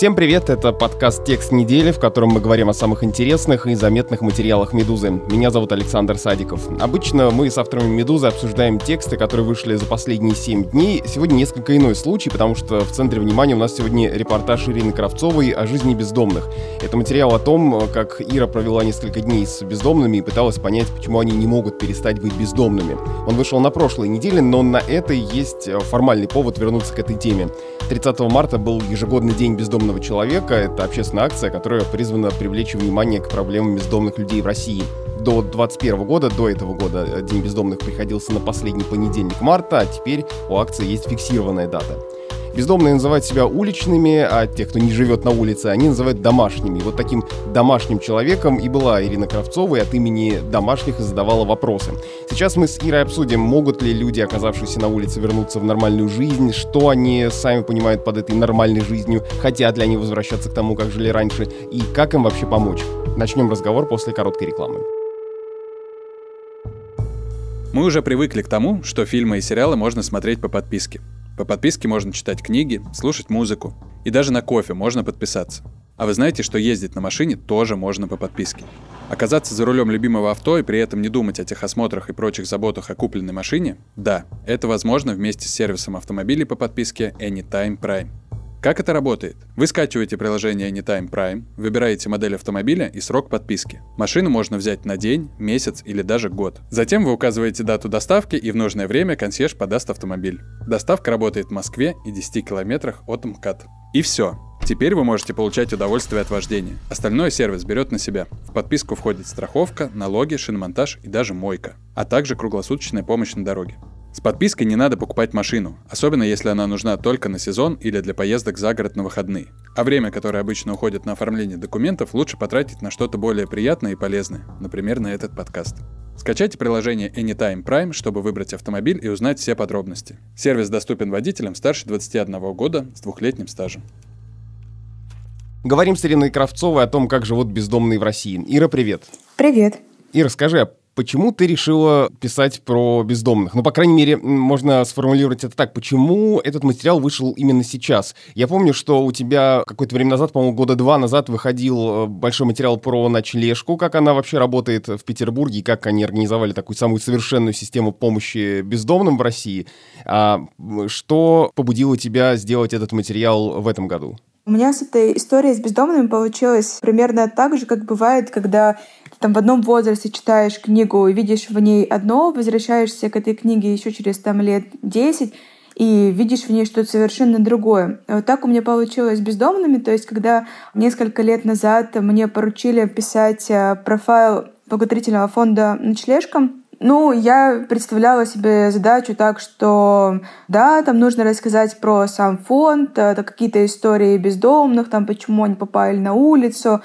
Всем привет, это подкаст «Текст недели», в котором мы говорим о самых интересных и заметных материалах «Медузы». Меня зовут Александр Садиков. Обычно мы с авторами «Медузы» обсуждаем тексты, которые вышли за последние 7 дней. Сегодня несколько иной случай, потому что в центре внимания у нас сегодня репортаж Ирины Кравцовой о жизни бездомных. Это материал о том, как Ира провела несколько дней с бездомными и пыталась понять, почему они не могут перестать быть бездомными. Он вышел на прошлой неделе, но на этой есть формальный повод вернуться к этой теме. 30 марта был ежегодный день бездомных бездомного человека. Это общественная акция, которая призвана привлечь внимание к проблемам бездомных людей в России. До 2021 года, до этого года, День бездомных приходился на последний понедельник марта, а теперь у акции есть фиксированная дата. Бездомные называют себя уличными, а тех, кто не живет на улице, они называют домашними. вот таким домашним человеком и была Ирина Кравцова, и от имени домашних задавала вопросы. Сейчас мы с Ирой обсудим, могут ли люди, оказавшиеся на улице, вернуться в нормальную жизнь, что они сами понимают под этой нормальной жизнью, хотят ли они возвращаться к тому, как жили раньше, и как им вообще помочь. Начнем разговор после короткой рекламы. Мы уже привыкли к тому, что фильмы и сериалы можно смотреть по подписке. По подписке можно читать книги, слушать музыку. И даже на кофе можно подписаться. А вы знаете, что ездить на машине тоже можно по подписке. Оказаться за рулем любимого авто и при этом не думать о техосмотрах и прочих заботах о купленной машине? Да, это возможно вместе с сервисом автомобилей по подписке Anytime Prime. Как это работает? Вы скачиваете приложение Anytime Prime, выбираете модель автомобиля и срок подписки. Машину можно взять на день, месяц или даже год. Затем вы указываете дату доставки и в нужное время консьерж подаст автомобиль. Доставка работает в Москве и 10 километрах от МКАД. И все. Теперь вы можете получать удовольствие от вождения. Остальное сервис берет на себя. В подписку входит страховка, налоги, шиномонтаж и даже мойка, а также круглосуточная помощь на дороге. С подпиской не надо покупать машину, особенно если она нужна только на сезон или для поездок за город на выходные. А время, которое обычно уходит на оформление документов, лучше потратить на что-то более приятное и полезное, например, на этот подкаст. Скачайте приложение Anytime Prime, чтобы выбрать автомобиль и узнать все подробности. Сервис доступен водителям старше 21 года с двухлетним стажем. Говорим с Ириной Кравцовой о том, как живут бездомные в России. Ира, привет. Привет. Ира, скажи, а Почему ты решила писать про бездомных? Ну, по крайней мере, можно сформулировать это так. Почему этот материал вышел именно сейчас? Я помню, что у тебя какое-то время назад, по-моему, года два назад выходил э, большой материал про ночлежку, как она вообще работает в Петербурге, и как они организовали такую самую совершенную систему помощи бездомным в России. А что побудило тебя сделать этот материал в этом году? У меня с этой историей с бездомными получилось примерно так же, как бывает, когда там в одном возрасте читаешь книгу и видишь в ней одно, возвращаешься к этой книге еще через там лет 10 и видишь в ней что-то совершенно другое. Вот так у меня получилось с бездомными, то есть когда несколько лет назад мне поручили писать э, профайл благотворительного фонда «Ночлежка», ну, я представляла себе задачу так, что да, там нужно рассказать про сам фонд, это какие-то истории бездомных, там почему они попали на улицу,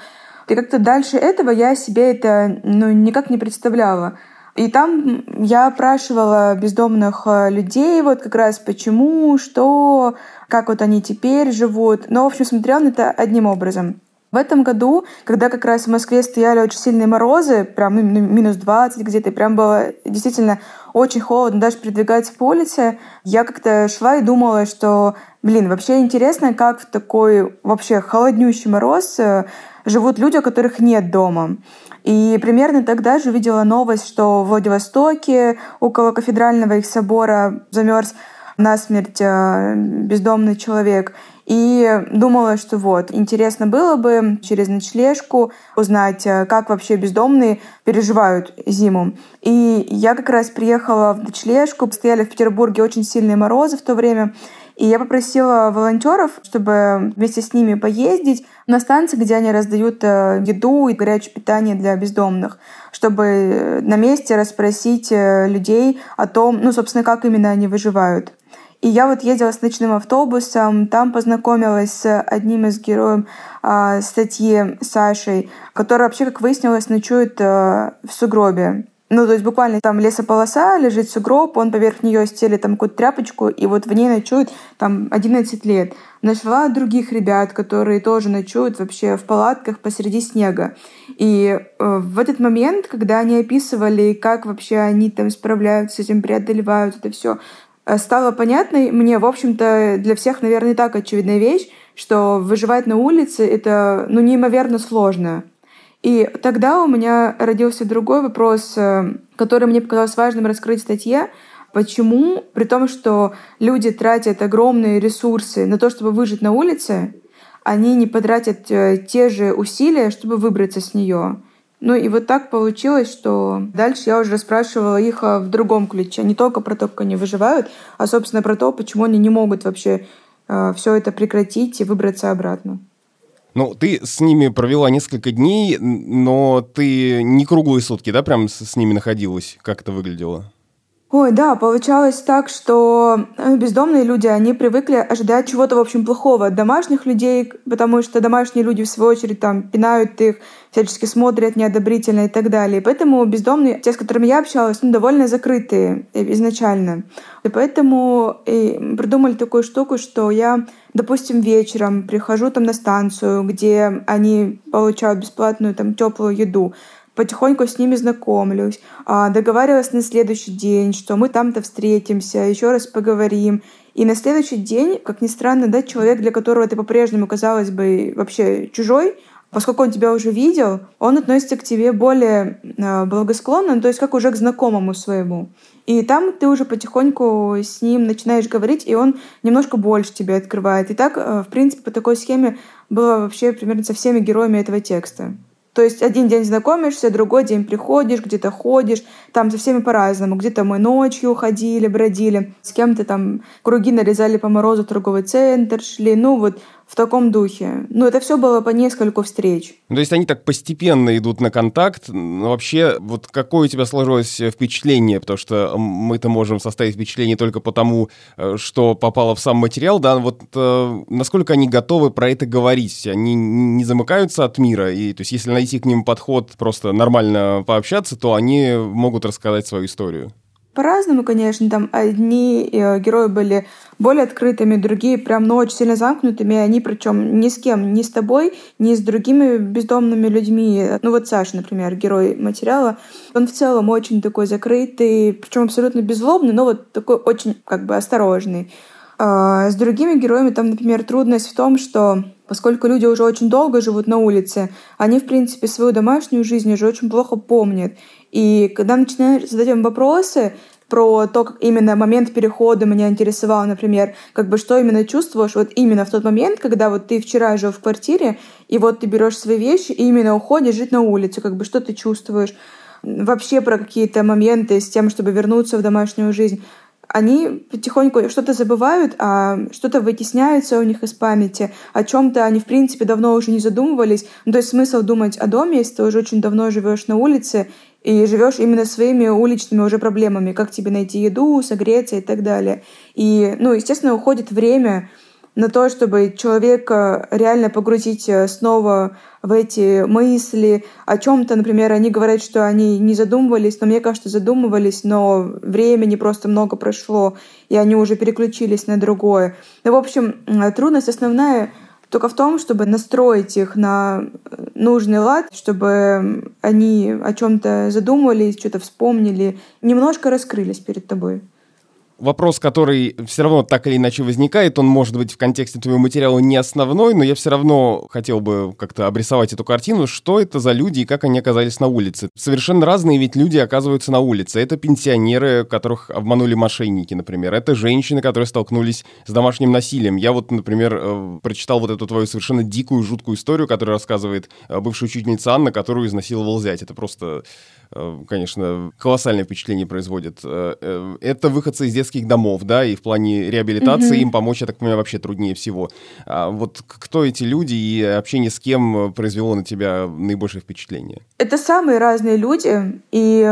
и как-то дальше этого я себе это ну, никак не представляла. И там я опрашивала бездомных э, людей, вот как раз почему, что, как вот они теперь живут. Но, в общем, смотрела на это одним образом. В этом году, когда как раз в Москве стояли очень сильные морозы, прям ну, минус 20 где-то, прям было действительно очень холодно даже передвигаться по улице, я как-то шла и думала, что, блин, вообще интересно, как в такой вообще холоднющий мороз э, живут люди, у которых нет дома. И примерно тогда же увидела новость, что в Владивостоке около кафедрального их собора замерз насмерть э, бездомный человек. И думала, что вот, интересно было бы через ночлежку узнать, э, как вообще бездомные переживают зиму. И я как раз приехала в ночлежку, стояли в Петербурге очень сильные морозы в то время, и я попросила волонтеров, чтобы вместе с ними поездить на станции, где они раздают э, еду и горячее питание для бездомных, чтобы на месте расспросить э, людей о том, ну, собственно, как именно они выживают. И я вот ездила с ночным автобусом, там познакомилась с одним из героев э, статьи Сашей, который вообще, как выяснилось, ночует э, в сугробе. Ну, то есть буквально там лесополоса, лежит сугроб, он поверх нее стелит там какую-то тряпочку, и вот в ней ночует там 11 лет. Нашла других ребят, которые тоже ночуют вообще в палатках посреди снега. И э, в этот момент, когда они описывали, как вообще они там справляются с этим, преодолевают это все, э, стало понятной мне, в общем-то, для всех, наверное, и так очевидная вещь, что выживать на улице — это ну, неимоверно сложно. И тогда у меня родился другой вопрос, э, который мне показалось важным раскрыть в статье. Почему, при том, что люди тратят огромные ресурсы на то, чтобы выжить на улице, они не потратят э, те же усилия, чтобы выбраться с нее. Ну и вот так получилось, что дальше я уже расспрашивала их а, в другом ключе. Не только про то, как они выживают, а, собственно, про то, почему они не могут вообще э, все это прекратить и выбраться обратно. Ну, ты с ними провела несколько дней, но ты не круглые сутки, да, прям с, с ними находилась? Как это выглядело? Ой, да, получалось так, что э, бездомные люди, они привыкли ожидать чего-то, в общем, плохого от домашних людей, потому что домашние люди, в свою очередь, там, пинают их, всячески смотрят неодобрительно и так далее. Поэтому бездомные, те, с которыми я общалась, ну, довольно закрытые изначально. И поэтому и придумали такую штуку, что я, допустим, вечером прихожу там на станцию, где они получают бесплатную там теплую еду, потихоньку с ними знакомлюсь, а, договаривалась на следующий день, что мы там-то встретимся, еще раз поговорим. И на следующий день, как ни странно, да, человек, для которого ты по-прежнему, казалось бы, вообще чужой, поскольку он тебя уже видел, он относится к тебе более а, благосклонно, ну, то есть как уже к знакомому своему. И там ты уже потихоньку с ним начинаешь говорить, и он немножко больше тебе открывает. И так, а, в принципе, по такой схеме было вообще примерно со всеми героями этого текста. То есть один день знакомишься, другой день приходишь, где-то ходишь, там со всеми по-разному. Где-то мы ночью ходили, бродили, с кем-то там круги нарезали по морозу торговый центр, шли. Ну вот в таком духе. Ну, это все было по нескольку встреч. То есть они так постепенно идут на контакт. Но вообще, вот какое у тебя сложилось впечатление? Потому что мы-то можем составить впечатление только потому, э, что попало в сам материал, да, вот э, насколько они готовы про это говорить? Они не замыкаются от мира? И, то есть если найти к ним подход, просто нормально пообщаться, то они могут рассказать свою историю. По-разному, конечно, там одни э, герои были более открытыми, другие прям, ну, очень сильно замкнутыми, они причем ни с кем, ни с тобой, ни с другими бездомными людьми. Ну вот Саша, например, герой материала, он в целом очень такой закрытый, причем абсолютно беззлобный, но вот такой очень как бы осторожный. А с другими героями там, например, трудность в том, что поскольку люди уже очень долго живут на улице, они, в принципе, свою домашнюю жизнь уже очень плохо помнят. И когда начинаешь задать им вопросы, про то, как именно момент перехода меня интересовал, например, как бы что именно чувствуешь вот именно в тот момент, когда вот ты вчера жил в квартире, и вот ты берешь свои вещи и именно уходишь жить на улицу, как бы что ты чувствуешь вообще про какие-то моменты с тем, чтобы вернуться в домашнюю жизнь они потихоньку что-то забывают, а что-то вытесняется у них из памяти, о чем-то они, в принципе, давно уже не задумывались. Ну, то есть смысл думать о доме, если ты уже очень давно живешь на улице и живешь именно своими уличными уже проблемами, как тебе найти еду, согреться и так далее. И, ну, естественно, уходит время, на то, чтобы человека реально погрузить э, снова в эти мысли о чем-то, например, они говорят, что они не задумывались, но мне кажется, задумывались, но времени просто много прошло, и они уже переключились на другое. Ну, в общем, трудность основная только в том, чтобы настроить их на э, нужный лад, чтобы они о чем-то задумывались, что-то вспомнили, немножко раскрылись перед тобой вопрос, который все равно так или иначе возникает, он может быть в контексте твоего материала не основной, но я все равно хотел бы как-то обрисовать эту картину, что это за люди и как они оказались на улице. Совершенно разные ведь люди оказываются на улице. Это пенсионеры, которых обманули мошенники, например. Это женщины, которые столкнулись с домашним насилием. Я вот, например, э, прочитал вот эту твою совершенно дикую, жуткую историю, которую рассказывает э, бывшая учительница Анна, которую изнасиловал зять. Это просто Э, конечно, колоссальное впечатление производит. Э, это выходцы из детских домов, да, и в плане реабилитации mm-hmm. им помочь, я так понимаю, вообще труднее всего. А вот кто эти люди и общение с кем произвело на тебя наибольшее впечатление? Это самые разные люди, и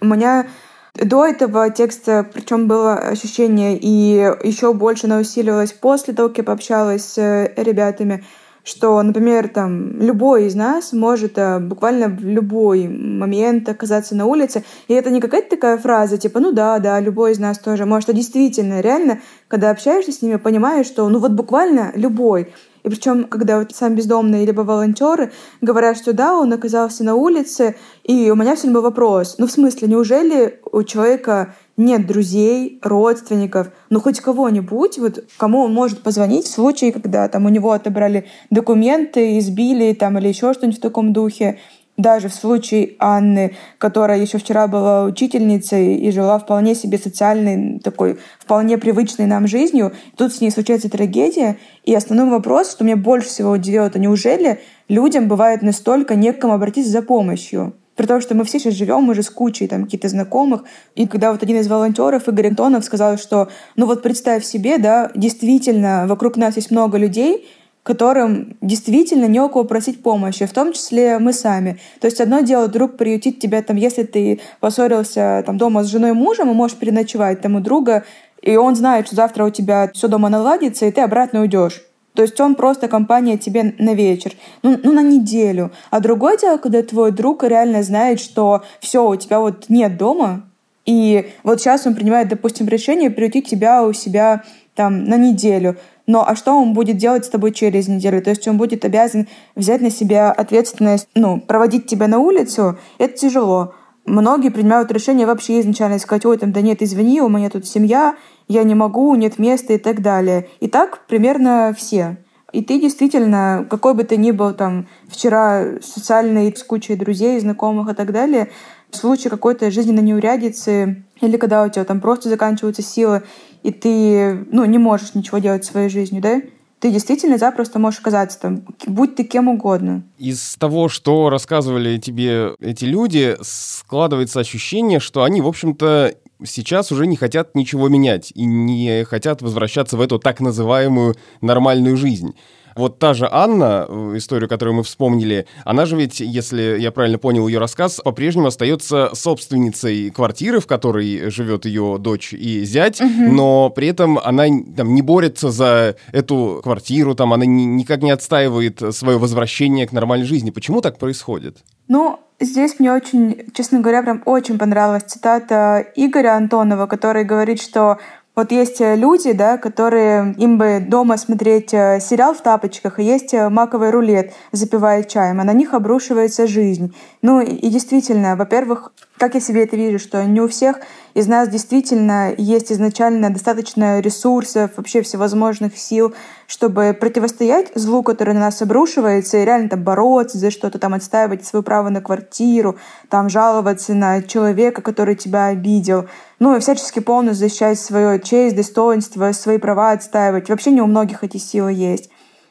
у меня до этого текста, причем было ощущение, и еще больше оно усиливалось после того, как я пообщалась с ребятами, что, например, там любой из нас может а, буквально в любой момент оказаться на улице, и это не какая-то такая фраза, типа, ну да, да, любой из нас тоже может, а действительно, реально, когда общаешься с ними, понимаешь, что, ну вот буквально любой. И причем, когда вот сам бездомный либо волонтеры говорят, что да, он оказался на улице, и у меня все был вопрос, ну в смысле, неужели у человека нет друзей, родственников, ну хоть кого-нибудь, вот кому он может позвонить в случае, когда там у него отобрали документы, избили там или еще что-нибудь в таком духе, даже в случае Анны, которая еще вчера была учительницей и жила вполне себе социальной, такой вполне привычной нам жизнью, тут с ней случается трагедия. И основной вопрос, что меня больше всего удивило, это неужели людям бывает настолько не обратиться за помощью? При том, что мы все сейчас живем уже с кучей там каких-то знакомых. И когда вот один из волонтеров, Игорь Антонов, сказал, что ну вот представь себе, да, действительно, вокруг нас есть много людей, которым действительно не у кого просить помощи, в том числе мы сами. То есть одно дело друг приютить тебя там, если ты поссорился там дома с женой и мужем, и можешь переночевать там у друга, и он знает, что завтра у тебя все дома наладится, и ты обратно уйдешь. То есть он просто компания тебе на вечер, ну, ну на неделю. А другое дело, когда твой друг реально знает, что все, у тебя вот нет дома, и вот сейчас он принимает, допустим, решение приютить тебя у себя там на неделю. Но а что он будет делать с тобой через неделю? То есть он будет обязан взять на себя ответственность, ну, проводить тебя на улицу. Это тяжело. Многие принимают решение вообще изначально сказать, ой, там, да нет, извини, у меня тут семья, я не могу, нет места и так далее. И так примерно все. И ты действительно, какой бы ты ни был там вчера социальный, с кучей друзей, знакомых и так далее, в случае какой-то жизненной неурядицы или когда у тебя там просто заканчиваются силы, и ты ну, не можешь ничего делать своей жизнью, да, ты действительно запросто можешь оказаться там, будь ты кем угодно. Из того, что рассказывали тебе эти люди, складывается ощущение, что они, в общем-то, сейчас уже не хотят ничего менять и не хотят возвращаться в эту так называемую нормальную жизнь. Вот та же Анна, э, историю, которую мы вспомнили, она же ведь, если я правильно понял ее рассказ, по-прежнему остается собственницей квартиры, в которой живет ее дочь и зять, угу. но при этом она там, не борется за эту квартиру, там, она ни, никак не отстаивает свое возвращение к нормальной жизни. Почему так происходит? Ну, Здесь мне очень, честно говоря, прям очень понравилась цитата Игоря Антонова, который говорит, что вот есть э, люди, да, которые им бы дома смотреть э, сериал в тапочках, и есть э, маковый рулет, запивая чаем, а на них обрушивается жизнь. Ну и действительно, во-первых, как я себе это вижу, что не у всех из нас действительно есть изначально достаточно ресурсов, вообще всевозможных сил, чтобы противостоять злу, который на нас обрушивается, и реально там бороться за что-то, там отстаивать свое право на квартиру, там жаловаться на человека, который тебя обидел. Ну и всячески полностью защищать свою честь, достоинство, свои права отстаивать. Вообще не у многих эти силы есть.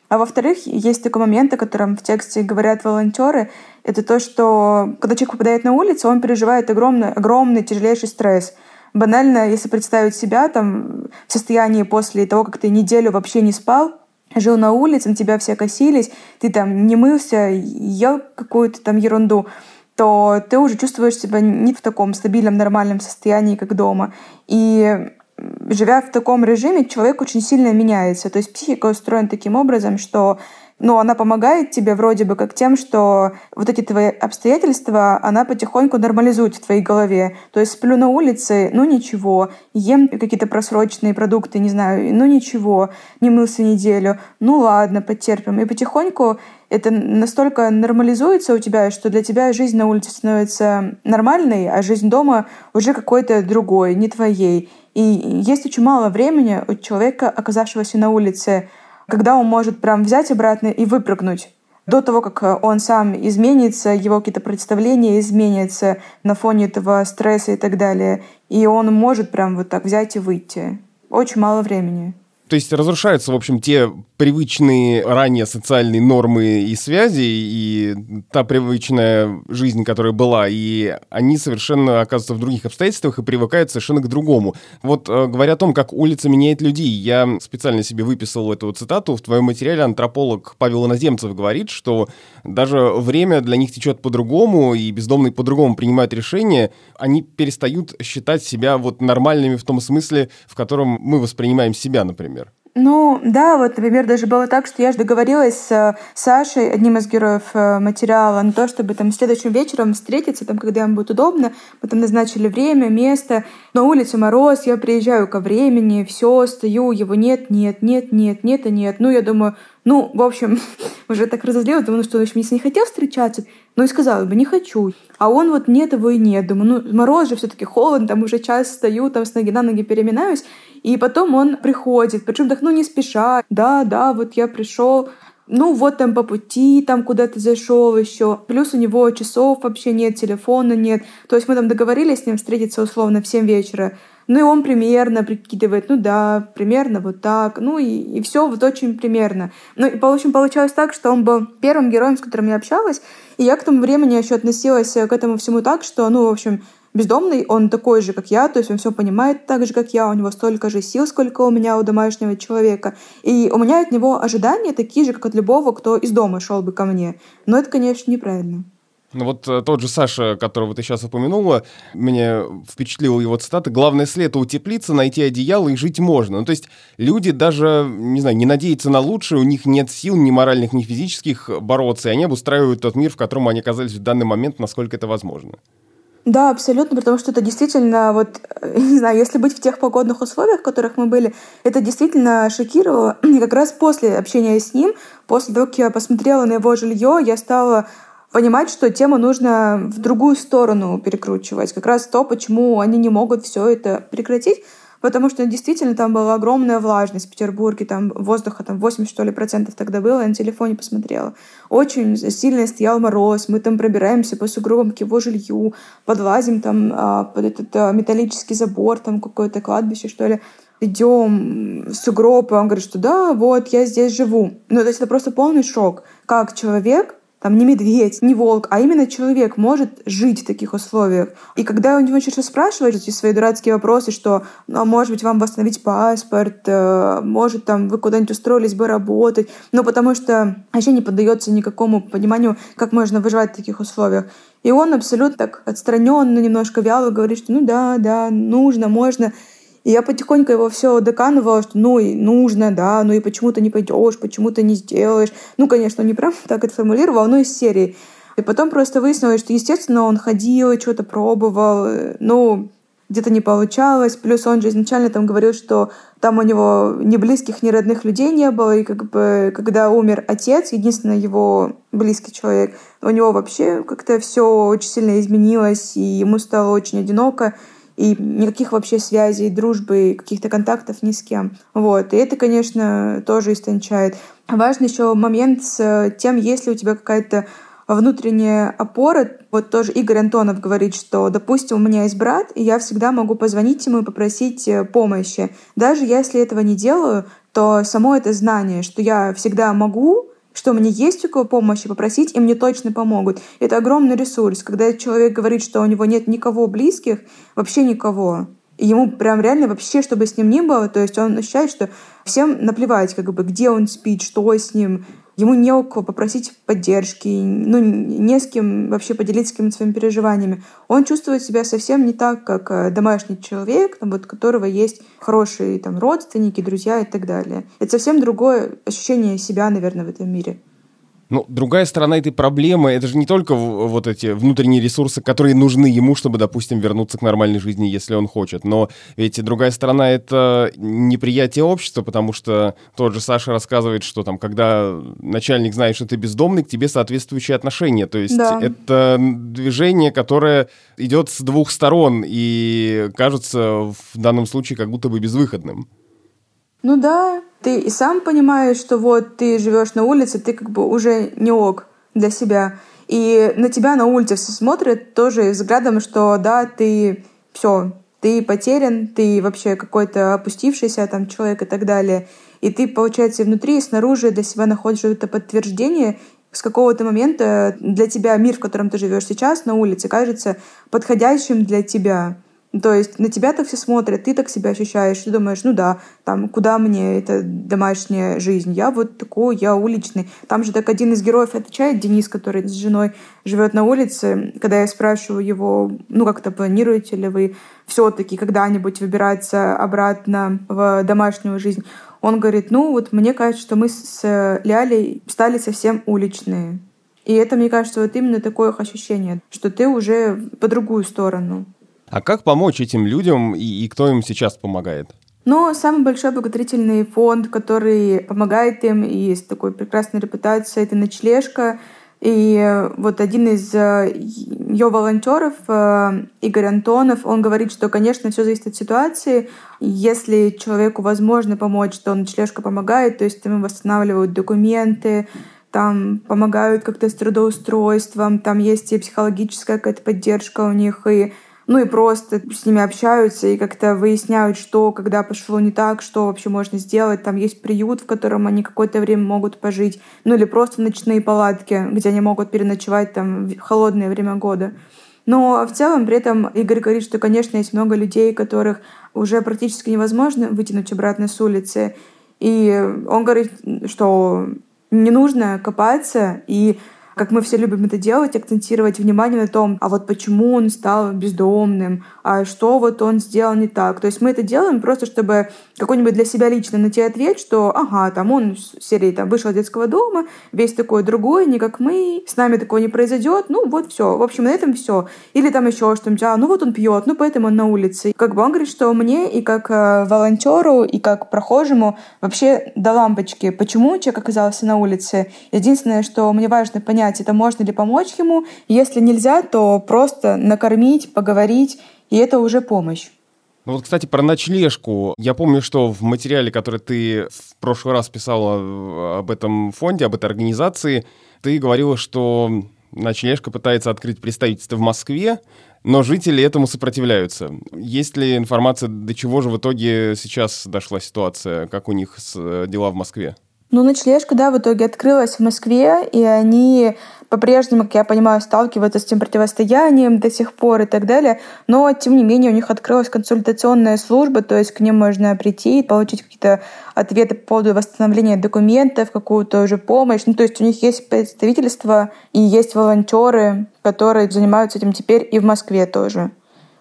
А во-вторых, есть такой момент, о котором в тексте говорят волонтеры, это то, что когда человек попадает на улицу, он переживает огромный, огромный тяжелейший стресс. Банально, если представить себя там в состоянии после того, как ты неделю вообще не спал, жил на улице, на тебя все косились, ты там не мылся, ел какую-то там ерунду, то ты уже чувствуешь себя не в таком стабильном, нормальном состоянии, как дома. И живя в таком режиме, человек очень сильно меняется. То есть психика устроена таким образом, что ну, она помогает тебе вроде бы как тем, что вот эти твои обстоятельства, она потихоньку нормализует в твоей голове. То есть сплю на улице, ну ничего, ем какие-то просроченные продукты, не знаю, ну ничего, не мылся неделю, ну ладно, потерпим. И потихоньку это настолько нормализуется у тебя, что для тебя жизнь на улице становится нормальной, а жизнь дома уже какой-то другой, не твоей. И есть очень мало времени у человека, оказавшегося на улице, когда он может прям взять обратно и выпрыгнуть до того, как он сам изменится, его какие-то представления изменятся на фоне этого стресса и так далее. И он может прям вот так взять и выйти. Очень мало времени. То есть разрушаются, в общем, те привычные ранее социальные нормы и связи, и та привычная жизнь, которая была, и они совершенно оказываются в других обстоятельствах и привыкают совершенно к другому. Вот э, говоря о том, как улица меняет людей, я специально себе выписал эту цитату. В твоем материале антрополог Павел Иноземцев говорит, что даже время для них течет по-другому, и бездомные по-другому принимают решения, они перестают считать себя вот нормальными в том смысле, в котором мы воспринимаем себя, например. Ну, да, вот, например, даже было так, что я же договорилась с э, Сашей, одним из героев э, материала, на то, чтобы там следующим вечером встретиться, там, когда им будет удобно. Мы там назначили время, место. На улице мороз, я приезжаю ко времени, все, стою, его нет, нет, нет, нет, нет и нет. Ну, я думаю, ну, в общем, уже так разозлилась, думаю, ну что, в общем, если не хотел встречаться, ну и сказала бы, не хочу. А он вот нет его и нет. Думаю, ну, мороз же все таки холодно, там уже час стою, там с ноги на ноги переминаюсь. И потом он приходит, причем так, ну, не спеша. Да, да, вот я пришел, ну вот там по пути, там куда-то зашел еще. Плюс у него часов вообще нет, телефона нет. То есть мы там договорились с ним встретиться условно в 7 вечера. Ну и он примерно прикидывает, ну да, примерно вот так. Ну и, и все вот очень примерно. Ну и, в общем, получалось так, что он был первым героем, с которым я общалась. И я к тому времени еще относилась к этому всему так, что, ну, в общем, бездомный, он такой же, как я, то есть он все понимает так же, как я, у него столько же сил, сколько у меня у домашнего человека. И у меня от него ожидания такие же, как от любого, кто из дома шел бы ко мне. Но это, конечно, неправильно. Ну вот э, тот же Саша, которого ты сейчас упомянула, меня впечатлила его цитата. «Главное с лета утеплиться, найти одеяло и жить можно». Ну то есть люди даже, не знаю, не надеются на лучшее, у них нет сил ни моральных, ни физических бороться, и они обустраивают тот мир, в котором они оказались в данный момент, насколько это возможно. Да, абсолютно, потому что это действительно, вот, не знаю, если быть в тех погодных условиях, в которых мы были, это действительно шокировало. И как раз после общения с ним, после того, как я посмотрела на его жилье, я стала понимать, что тему нужно в другую сторону перекручивать. Как раз то, почему они не могут все это прекратить, потому что действительно там была огромная влажность в Петербурге, там воздуха там 80 что ли процентов тогда было, я на телефоне посмотрела. Очень сильно стоял мороз, мы там пробираемся по сугробам к его жилью, подлазим там а, под этот а, металлический забор, там какое-то кладбище что ли, идем в сугроб, и он говорит, что да, вот, я здесь живу. Ну, то есть это просто полный шок. Как человек там не медведь, не волк, а именно человек может жить в таких условиях. И когда у него что-то спрашиваешь, эти свои дурацкие вопросы, что, ну, а может быть, вам восстановить паспорт, э, может, там, вы куда-нибудь устроились бы работать, ну, потому что вообще не поддается никакому пониманию, как можно выживать в таких условиях. И он абсолютно так отстраненно, немножко вяло говорит, что ну да, да, нужно, можно. И я потихоньку его все доканывала, что ну и нужно, да, ну и почему ты не пойдешь, почему ты не сделаешь. Ну, конечно, он не прям так это формулировал, но из серии. И потом просто выяснилось, что, естественно, он ходил, что-то пробовал, ну, где-то не получалось. Плюс он же изначально там говорил, что там у него ни близких, ни родных людей не было. И как бы, когда умер отец, единственный его близкий человек, у него вообще как-то все очень сильно изменилось, и ему стало очень одиноко и никаких вообще связей, дружбы, каких-то контактов ни с кем. Вот. И это, конечно, тоже истончает. Важный еще момент с тем, есть ли у тебя какая-то внутренняя опора. Вот тоже Игорь Антонов говорит, что, допустим, у меня есть брат, и я всегда могу позвонить ему и попросить э, помощи. Даже если этого не делаю, то само это знание, что я всегда могу, что мне есть у кого помощи попросить, и мне точно помогут. Это огромный ресурс. Когда человек говорит, что у него нет никого близких, вообще никого, ему прям реально вообще, чтобы с ним не было, то есть он ощущает, что всем наплевать, как бы, где он спит, что с ним, ему не у кого попросить поддержки, ну, не с кем вообще поделиться какими-то своими переживаниями. Он чувствует себя совсем не так, как э, домашний человек, там, вот, которого есть хорошие там, родственники, друзья и так далее. Это совсем другое ощущение себя, наверное, в этом мире. Ну, другая сторона этой проблемы, это же не только вот эти внутренние ресурсы, которые нужны ему, чтобы, допустим, вернуться к нормальной жизни, если он хочет. Но ведь другая сторона — это неприятие общества, потому что тот же Саша рассказывает, что там, когда начальник знает, что ты бездомный, к тебе соответствующие отношения. То есть да. это движение, которое идет с двух сторон и кажется в данном случае как будто бы безвыходным. Ну да, ты и сам понимаешь, что вот ты живешь на улице, ты как бы уже не ок для себя. И на тебя на улице все смотрят тоже взглядом, что да, ты все, ты потерян, ты вообще какой-то опустившийся там человек и так далее. И ты, получается, внутри, и снаружи для себя находишь это подтверждение, с какого-то момента для тебя мир, в котором ты живешь сейчас на улице, кажется подходящим для тебя. То есть на тебя так все смотрят, ты так себя ощущаешь, ты думаешь, ну да, там, куда мне эта домашняя жизнь? Я вот такой, я уличный. Там же так один из героев отвечает, Денис, который с женой живет на улице, когда я спрашиваю его, ну как-то планируете ли вы все-таки когда-нибудь выбираться обратно в домашнюю жизнь? Он говорит, ну вот мне кажется, что мы с Лялей стали совсем уличные. И это, мне кажется, вот именно такое ощущение, что ты уже по другую сторону. А как помочь этим людям и, и кто им сейчас помогает? Но самый большой благотворительный фонд, который помогает им и с такой прекрасной репутацией, это «Ночлежка». И вот один из э, ее волонтеров, э, Игорь Антонов, он говорит, что, конечно, все зависит от ситуации. Если человеку возможно помочь, то ночлежка помогает, то есть там восстанавливают документы, там помогают как-то с трудоустройством, там есть и психологическая какая-то поддержка у них, и ну и просто с ними общаются и как-то выясняют, что, когда пошло не так, что вообще можно сделать. Там есть приют, в котором они какое-то время могут пожить, ну или просто ночные палатки, где они могут переночевать там в холодное время года. Но в целом при этом Игорь говорит, что, конечно, есть много людей, которых уже практически невозможно вытянуть обратно с улицы. И он говорит, что не нужно копаться и как мы все любим это делать, акцентировать внимание на том, а вот почему он стал бездомным, а что вот он сделал не так. То есть мы это делаем просто, чтобы какой-нибудь для себя лично найти ответ, что ага, там он в серии там вышел из детского дома, весь такой другой, не как мы, с нами такого не произойдет, ну вот все. В общем, на этом все. Или там еще что-нибудь, а ну вот он пьет, ну поэтому он на улице. Как бы он говорит, что мне и как э, волонтеру, и как прохожему вообще до лампочки, почему человек оказался на улице. Единственное, что мне важно понять, это можно ли помочь ему. Если нельзя, то просто накормить, поговорить, и это уже помощь. Ну вот, кстати, про ночлежку. Я помню, что в материале, который ты в прошлый раз писала э, об этом фонде, об этой организации, ты говорила, что ночлежка пытается открыть представительство в Москве, но жители этому сопротивляются. Есть ли информация, до чего же в итоге сейчас дошла ситуация, как у них э, дела в Москве? Ну, ночлежка, да, в итоге открылась в Москве, и они по-прежнему, как я понимаю, сталкиваются с тем противостоянием до сих пор и так далее. Но, тем не менее, у них открылась консультационная служба, то есть к ним можно прийти и получить какие-то ответы по поводу восстановления документов, какую-то уже помощь. Ну, то есть у них есть представительство и есть волонтеры, которые занимаются этим теперь и в Москве тоже.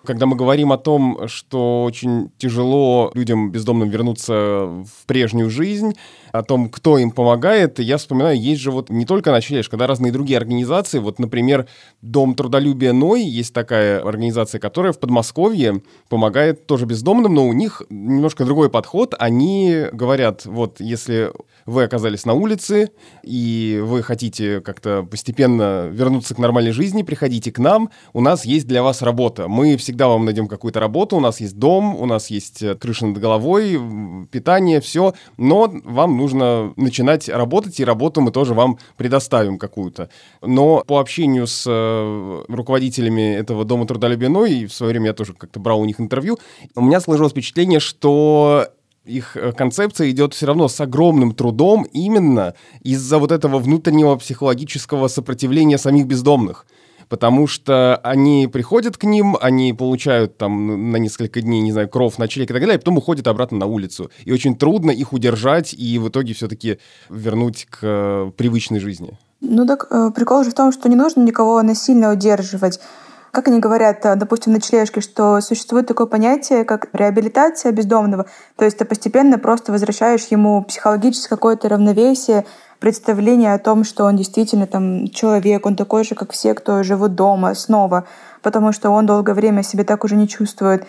Когда мы говорим о том, что очень тяжело людям бездомным вернуться в прежнюю жизнь, о том, кто им помогает, я вспоминаю, есть же вот не только ночлежка, когда разные другие организации, вот, например, Дом трудолюбия Ной, есть такая организация, которая в Подмосковье помогает тоже бездомным, но у них немножко другой подход. Они говорят, вот, если вы оказались на улице, и вы хотите как-то постепенно вернуться к нормальной жизни, приходите к нам, у нас есть для вас работа. Мы всегда вам найдем какую-то работу, у нас есть дом, у нас есть э, крыша над головой, питание, все, но вам нужно начинать работать, и работу мы тоже вам предоставим какую-то. Но по общению с э, руководителями этого дома трудолюбия и в свое время я тоже как-то брал у них интервью, у меня сложилось впечатление, что их э, концепция идет все равно с огромным трудом именно из-за вот этого внутреннего психологического сопротивления самих бездомных. Потому что они приходят к ним, они получают там на несколько дней, не знаю, кров, ночлег и так далее, и потом уходят обратно на улицу. И очень трудно их удержать и в итоге все-таки вернуть к э, привычной жизни. Ну так э, прикол же в том, что не нужно никого насильно удерживать. Как они говорят, э, допустим, на ночлежке, что существует такое понятие, как реабилитация бездомного. То есть ты постепенно просто возвращаешь ему психологическое какое-то равновесие, представление о том, что он действительно там человек, он такой же, как все, кто живут дома снова, потому что он долгое время себя так уже не чувствует.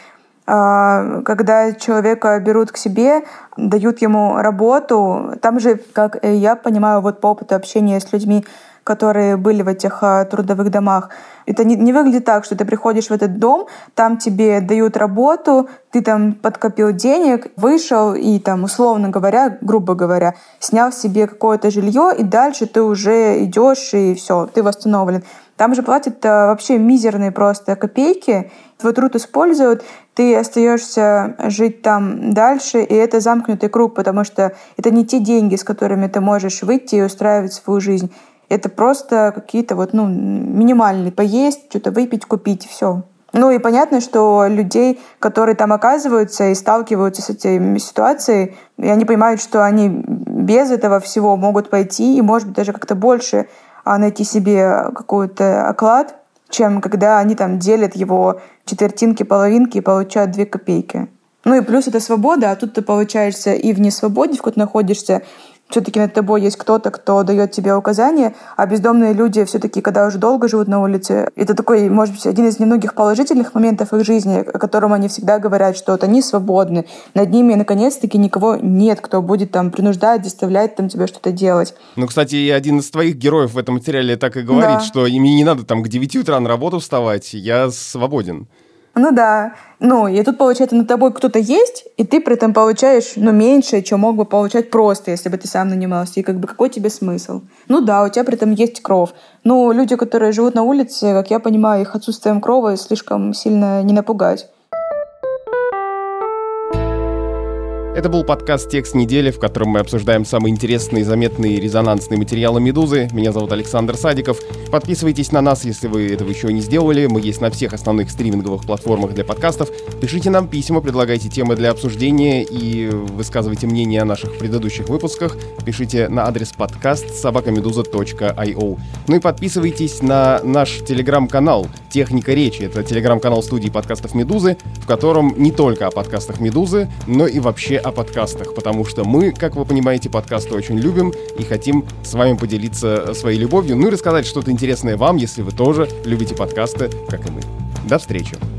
А, когда человека берут к себе, дают ему работу, там же, как я понимаю, вот по опыту общения с людьми, которые были в этих а, трудовых домах. Это не, не выглядит так, что ты приходишь в этот дом, там тебе дают работу, ты там подкопил денег, вышел и там, условно говоря, грубо говоря, снял себе какое-то жилье, и дальше ты уже идешь, и все, ты восстановлен. Там же платят а, вообще мизерные просто копейки, твой труд используют, ты остаешься жить там дальше, и это замкнутый круг, потому что это не те деньги, с которыми ты можешь выйти и устраивать свою жизнь. Это просто какие-то вот, ну, минимальные поесть, что-то выпить, купить, все. Ну и понятно, что людей, которые там оказываются и сталкиваются с этой ситуацией, и они понимают, что они без этого всего могут пойти и, может быть, даже как-то больше а, найти себе какой-то оклад, чем когда они там делят его четвертинки, половинки и получают две копейки. Ну и плюс это свобода, а тут ты получаешься и в несвободе, в которой находишься, все-таки над тобой есть кто-то, кто дает тебе указания, а бездомные люди все-таки, когда уже долго живут на улице, это такой, может быть, один из немногих положительных моментов их жизни, о котором они всегда говорят, что вот они свободны, над ними наконец-таки никого нет, кто будет там принуждать, заставлять там тебя что-то делать. Ну, кстати, один из твоих героев в этом материале так и говорит, да. что мне не надо там к 9 утра на работу вставать, я свободен. Ну да. Ну, и тут, получается, над тобой кто-то есть, и ты при этом получаешь, ну, меньше, чем мог бы получать просто, если бы ты сам нанимался. И как бы какой тебе смысл? Ну да, у тебя при этом есть кров. Но люди, которые живут на улице, как я понимаю, их отсутствием крова слишком сильно не напугать. Это был подкаст «Текст недели», в котором мы обсуждаем самые интересные, заметные и резонансные материалы «Медузы». Меня зовут Александр Садиков. Подписывайтесь на нас, если вы этого еще не сделали. Мы есть на всех основных стриминговых платформах для подкастов. Пишите нам письма, предлагайте темы для обсуждения и высказывайте мнение о наших предыдущих выпусках. Пишите на адрес подкаст собакамедуза.io. Ну и подписывайтесь на наш телеграм-канал «Техника речи». Это телеграм-канал студии подкастов «Медузы», в котором не только о подкастах «Медузы», но и вообще о подкастах, потому что мы, как вы понимаете, подкасты очень любим и хотим с вами поделиться своей любовью, ну и рассказать что-то интересное вам, если вы тоже любите подкасты, как и мы. До встречи!